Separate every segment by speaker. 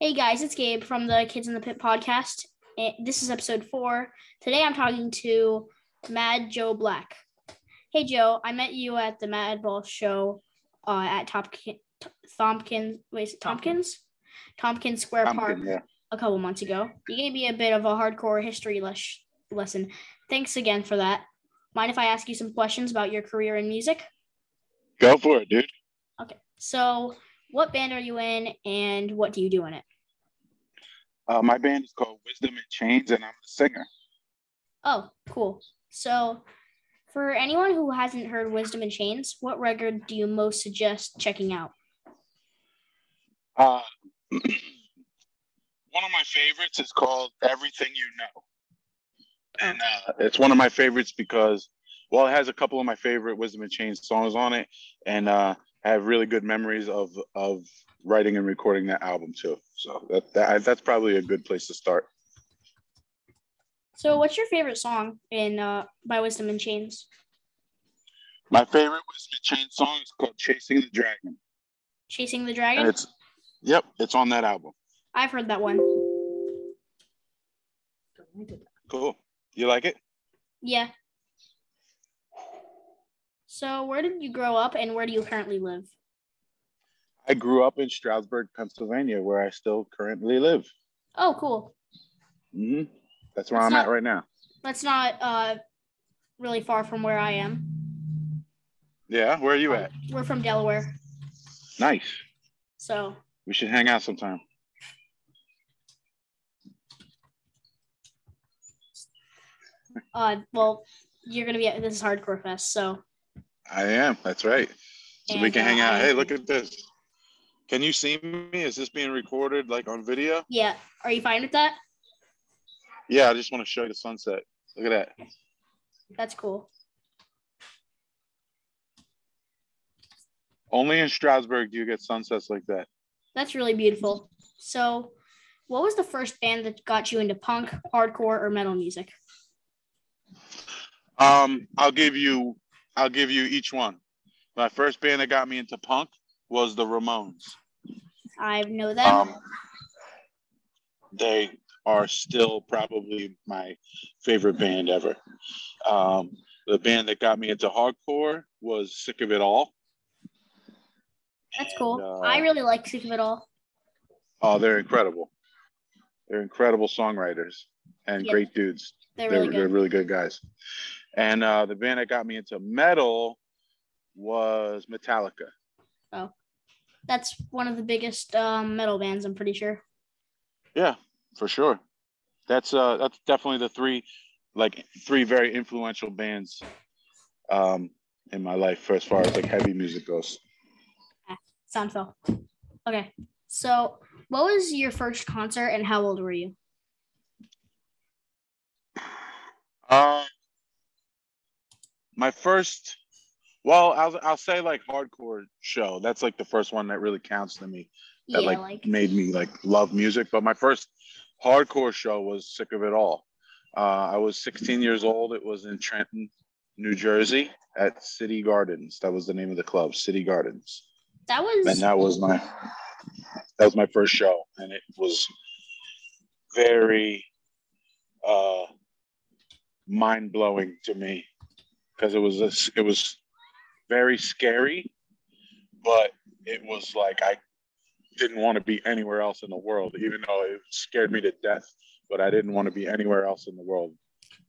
Speaker 1: Hey guys, it's Gabe from the Kids in the Pit podcast. And This is episode four. Today I'm talking to Mad Joe Black. Hey Joe, I met you at the Madball show uh, at Topkin, Tompkins. Wait, Tompkins? Tompkins Square Park
Speaker 2: yeah.
Speaker 1: a couple months ago. You gave me a bit of a hardcore history les- lesson. Thanks again for that. Mind if I ask you some questions about your career in music?
Speaker 2: Go for it, dude.
Speaker 1: Okay. So, what band are you in, and what do you do in it?
Speaker 2: Uh, my band is called Wisdom in Chains, and I'm the singer.
Speaker 1: Oh, cool. So, for anyone who hasn't heard Wisdom in Chains, what record do you most suggest checking out?
Speaker 2: Uh, one of my favorites is called Everything You Know. And uh, it's one of my favorites because, well, it has a couple of my favorite Wisdom in Chains songs on it. And uh, I have really good memories of, of writing and recording that album, too. So that, that that's probably a good place to start.
Speaker 1: So, what's your favorite song in uh, by Wisdom in Chains?
Speaker 2: My favorite Wisdom in Chains song is called Chasing the Dragon.
Speaker 1: Chasing the
Speaker 2: And
Speaker 1: Dragon.
Speaker 2: it's, yep, it's on that album.
Speaker 1: I've heard that one.
Speaker 2: Cool. You like it?
Speaker 1: Yeah. So, where did you grow up, and where do you currently live?
Speaker 2: I grew up in Stroudsburg, Pennsylvania, where I still currently live.
Speaker 1: Oh, cool.
Speaker 2: hmm That's where
Speaker 1: That's
Speaker 2: I'm
Speaker 1: not-
Speaker 2: at right now.
Speaker 1: That's not uh, really far from where I am.
Speaker 2: Yeah, where are you at?
Speaker 1: We're from Delaware,
Speaker 2: Nice.
Speaker 1: so
Speaker 2: We should hang out sometime.
Speaker 1: uh, well, you're gonna be at this is Hardcore Fest, so
Speaker 2: I am. That's right. So we
Speaker 1: And,
Speaker 2: can hang
Speaker 1: uh,
Speaker 2: out.
Speaker 1: I-
Speaker 2: Hey, look at this. Can you see me? Is this being recorded like on video?
Speaker 1: yeah. Are you fine with that?
Speaker 2: Yeah, I just want to show you the sunset. Look at that.
Speaker 1: That's cool.
Speaker 2: Only in Stroudsburg do you get sunsets like that.
Speaker 1: That's really beautiful. So, what was the first band that got you into punk, hardcore, or metal music?
Speaker 2: Um, I'll give you I'll give you each one. My first band that got me into punk was the Ramones.
Speaker 1: I know them.
Speaker 2: Um, they are still probably my favorite band ever. Um, the band that got me into hardcore was Sick of It All.
Speaker 1: That's
Speaker 2: And,
Speaker 1: cool.
Speaker 2: uh,
Speaker 1: I really like Sick of It All.
Speaker 2: Oh, they're incredible. They're incredible songwriters and
Speaker 1: Yeah.
Speaker 2: great dudes.
Speaker 1: They're
Speaker 2: They're,
Speaker 1: really
Speaker 2: they're
Speaker 1: good.
Speaker 2: really good guys. And uh, the band that got me into metal was Metallica.
Speaker 1: Oh, that's one of the biggest um, metal bands. I'm pretty sure.
Speaker 2: Yeah, for sure. That's uh that's definitely the three like three very influential bands um in my life for as far as like heavy music goes.
Speaker 1: Sounds fell. Okay. So, what was your first concert, and how old were you?
Speaker 2: Um my first well, I'll I'll say like hardcore show. That's like the first one that really counts to me. That
Speaker 1: yeah,
Speaker 2: like,
Speaker 1: like
Speaker 2: made me like love music. But my first hardcore show was Sick of It All. Uh, I was 16 years old. It was in Trenton, New Jersey, at City Gardens. That was the name of the club, City Gardens.
Speaker 1: that was
Speaker 2: and that was my that was my first show and it was very uh mind-blowing to me because it was a, it was very scary but it was like i didn't want to be anywhere else in the world even though it scared me to death but i didn't want to be anywhere else in the world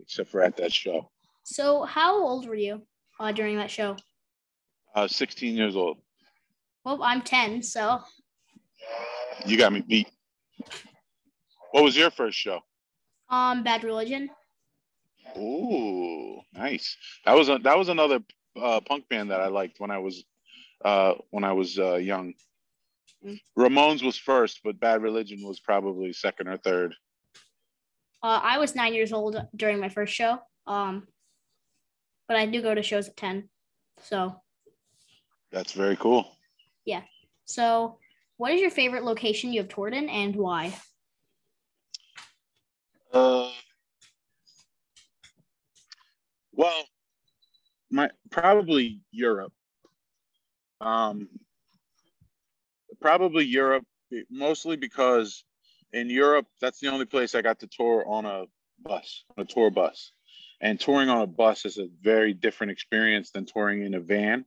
Speaker 2: except for at that show
Speaker 1: So, how old were you uh, during that show?
Speaker 2: uh 16 years old
Speaker 1: Well, I'm 10, so
Speaker 2: you got me beat what was your first show
Speaker 1: um, Bad Religion.
Speaker 2: Ooh, nice. That was a, that was another uh, punk band that I liked when I was uh, when I was uh, young.
Speaker 1: Mm.
Speaker 2: Ramones was first, but Bad Religion was probably second or third.
Speaker 1: Uh, I was nine years old during my first show. Um, but I do go to shows at 10. So,
Speaker 2: That's very cool. Yeah.
Speaker 1: So what is your favorite location you have toured in, and why?
Speaker 2: Uh, well, my probably Europe. Um, probably Europe mostly because in Europe, that's the only place I got to tour on a bus, a tour bus. And touring on a bus is a very different experience than touring in a van.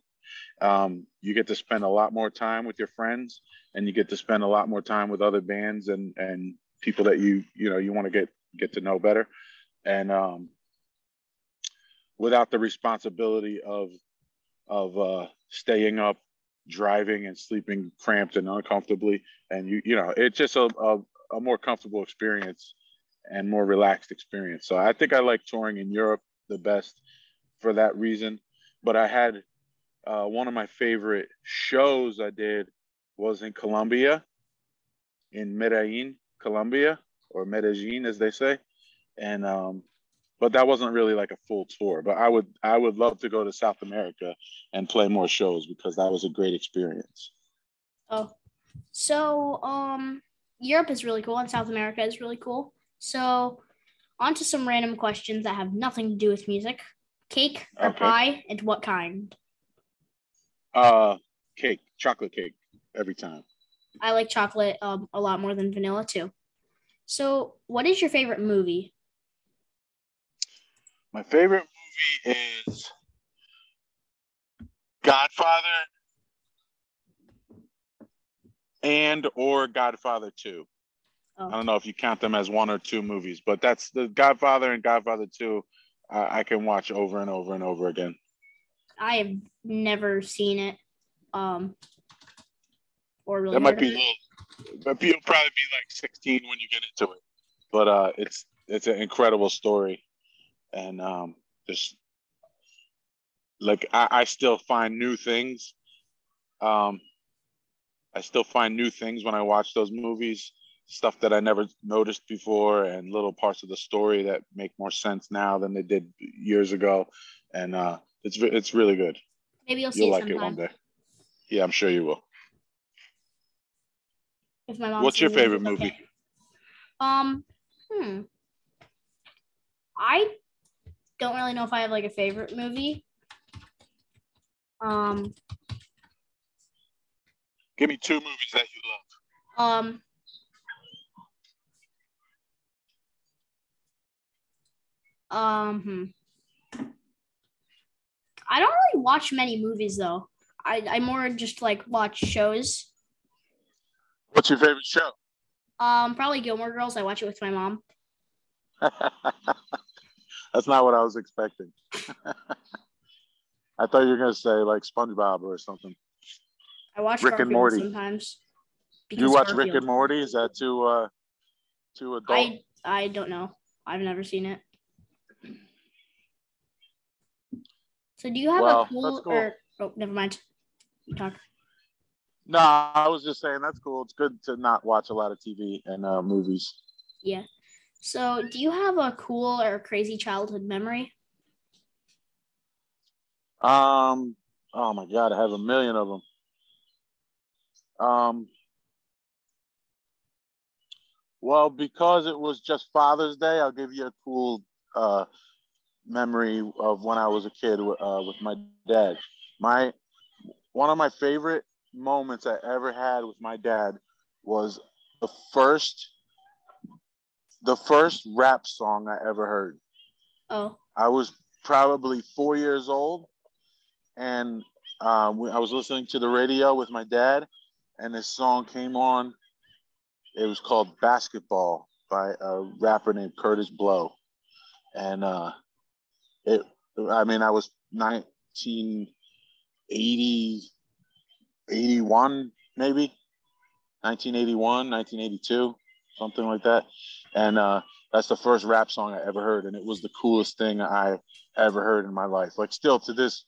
Speaker 2: Um, you get to spend a lot more time with your friends, and you get to spend a lot more time with other bands and and people that you you know you want to get get to know better, and um, without the responsibility of of uh, staying up, driving and sleeping cramped and uncomfortably, and you you know it's just a, a, a more comfortable experience and more relaxed experience. So I think I like touring in Europe the best for that reason. But I had uh, one of my favorite shows I did was in Colombia, in Medellin, Colombia, or Medellin as they say, and um, but that wasn't really like a full tour. But I would I would love to go to South America and play more shows because that was a great experience.
Speaker 1: Oh, so um, Europe is really cool and South America is really cool. So, on to some random questions that have nothing to do with music. Cake or okay. pie, and what kind?
Speaker 2: Uh, cake, chocolate cake, every time.
Speaker 1: I like chocolate um, a lot more than vanilla too. So, what is your favorite movie?
Speaker 2: My favorite movie is Godfather and or Godfather 2. Oh. I don't know if you count them as one or two movies, but that's the Godfather and Godfather 2 uh, I can watch over and over and over again.
Speaker 1: I have never seen it. Um,
Speaker 2: or really that might be, but you'll probably be like 16 when you get into it. But uh, it's it's an incredible story, and um, just like I, I still find new things. Um, I still find new things when I watch those movies, stuff that I never noticed before, and little parts of the story that make more sense now than they did years ago. And uh, it's it's really good.
Speaker 1: Maybe you'll see you'll it like sometime. it one day.
Speaker 2: Yeah, I'm sure you will. If my mom What's your favorite movie? Okay.
Speaker 1: Um, hmm. I don't really know if I have like a favorite movie. Um,
Speaker 2: give me two movies that you love. Um,
Speaker 1: um, hmm. I don't really watch many movies though. I I more just like watch shows.
Speaker 2: What's your favorite show?
Speaker 1: Um, probably Gilmore Girls. I watch it with my mom.
Speaker 2: That's not what I was expecting. I thought you were gonna say like SpongeBob or something.
Speaker 1: I watch Rick Garfield and Morty sometimes.
Speaker 2: You watch Garfield. Rick and Morty? Is that too uh too adult?
Speaker 1: I I don't know. I've never seen it. So do you have well, a cool, cool, or oh never mind. You talk.
Speaker 2: No, I was just saying that's cool. It's good to not watch a lot of TV and uh, movies.
Speaker 1: Yeah. So do you have a cool or crazy childhood memory?
Speaker 2: Um. Oh my God, I have a million of them. Um. Well, because it was just Father's Day, I'll give you a cool uh, memory of when I was a kid uh, with my dad. My one of my favorite moments I ever had with my dad was the first the first rap song I ever heard.
Speaker 1: Oh.
Speaker 2: I was probably four years old, and um, I was listening to the radio with my dad, and this song came on. It was called "Basketball" by a rapper named Kurtis Blow, and uh, it i mean i was 1980 81 maybe 1981 1982 something like that and uh, that's the first rap song i ever heard and it was the coolest thing i ever heard in my life like still to this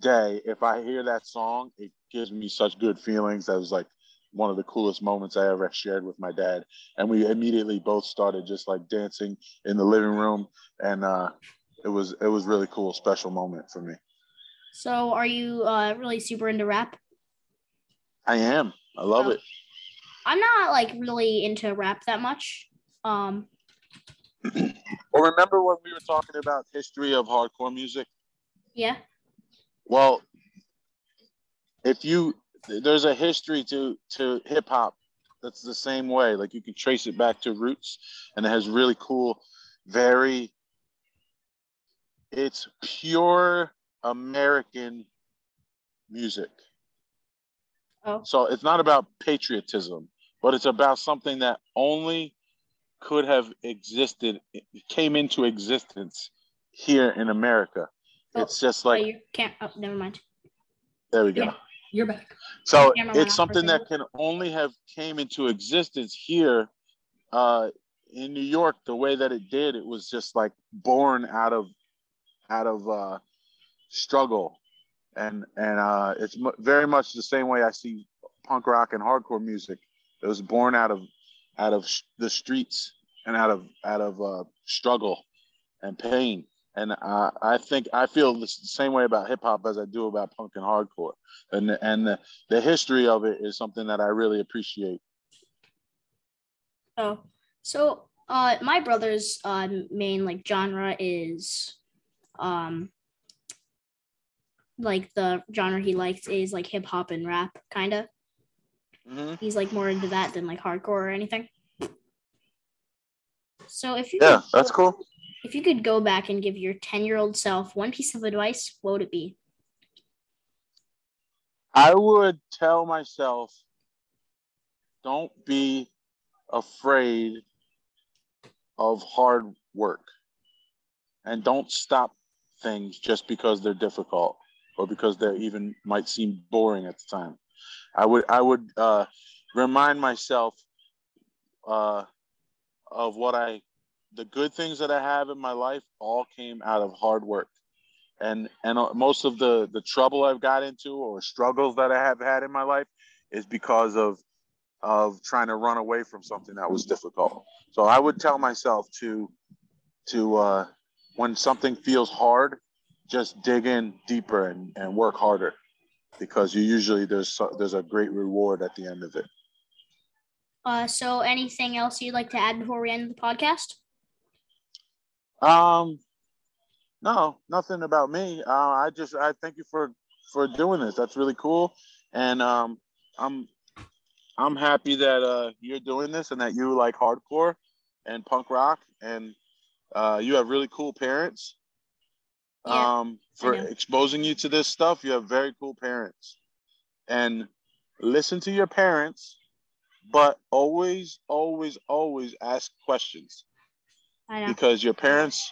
Speaker 2: day if i hear that song it gives me such good feelings that was like one of the coolest moments I ever shared with my dad. And we immediately both started just like dancing in the living room. And uh, it was it was really cool, special moment for me.
Speaker 1: So, are you uh, really super into rap?
Speaker 2: I am. I love it.
Speaker 1: I'm not like really into rap that much. Um,
Speaker 2: well, remember when we were talking about history of hardcore music?
Speaker 1: Yeah.
Speaker 2: Well, if you there's a history to to hip hop that's the same way. Like you can trace it back to roots, and it has really cool, very. It's pure American music.
Speaker 1: Oh.
Speaker 2: So it's not about patriotism, but it's about something that only could have existed, came into existence here in America.
Speaker 1: Oh,
Speaker 2: it's just
Speaker 1: Oh,
Speaker 2: like
Speaker 1: you can't. Oh, never mind.
Speaker 2: there we go.
Speaker 3: Yeah. You're back.
Speaker 2: So it's
Speaker 1: off for a
Speaker 2: something that can only have came into existence here uh, in New York. The way that it did, it was just like born out of out of uh, struggle, and and uh, it's mu- very much the same way I see punk rock and hardcore music. It was born out of out of sh- the streets and out of out of uh, struggle and pain. And uh, I think I feel the same way about hip hop as I do about punk and hardcore. And and the, the history of it is something that I really appreciate.
Speaker 1: Oh, so uh, my brother's uh main like genre is, um, like the genre he likes is like hip hop and rap, kind of.
Speaker 2: Mm-hmm.
Speaker 1: He's like more into that than like hardcore or anything. So if you
Speaker 2: Yeah,
Speaker 1: could,
Speaker 2: that's cool.
Speaker 1: if you could go back and give your ten year old self one piece of advice, what would it be?
Speaker 2: I would tell myself, don't be afraid of hard work, and don't stop things just because they're difficult or because they even might seem boring at the time. I would I would uh, remind myself uh, of what I the good things that I have in my life all came out of hard work and and uh, most of the the trouble I've got into or struggles that I have had in my life is because of of trying to run away from something that was difficult. So I would tell myself to to uh, when something feels hard, just dig in deeper and, and work harder because you usually there's there's a great reward at the end of it.
Speaker 1: Uh, so anything else you'd like to add before we end the podcast?
Speaker 2: Um, no, nothing about me. Uh, I just I thank you for for doing this. That's really cool, and um, I'm I'm happy that uh you're doing this and that you like hardcore and punk rock and uh, you have really cool parents.
Speaker 1: Yeah,
Speaker 2: um, for exposing you to this stuff, you have very cool parents, and listen to your parents, but always, always, always ask questions. Because your parents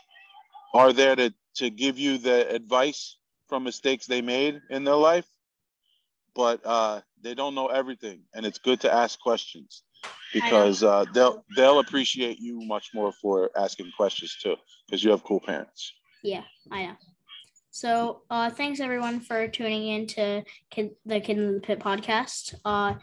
Speaker 2: are there to, to give you the advice from mistakes they made in their life, but uh, they don't know everything, and it's good to ask questions because uh, they'll they'll appreciate you much more for asking questions too because you have cool parents.
Speaker 1: Yeah, I know. So, uh, thanks everyone for tuning in to Kid, the Kid in the Pit podcast, uh,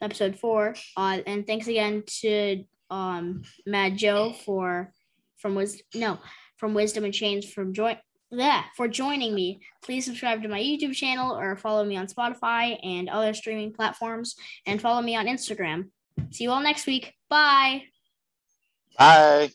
Speaker 1: episode four. Uh, and thanks again to um, Mad Joe for from Wis no from Wisdom in Chains from join yeah for joining me. Please subscribe to my YouTube channel or follow me on Spotify and other streaming platforms, and follow me on Instagram. See you all next week. Bye.
Speaker 2: Bye.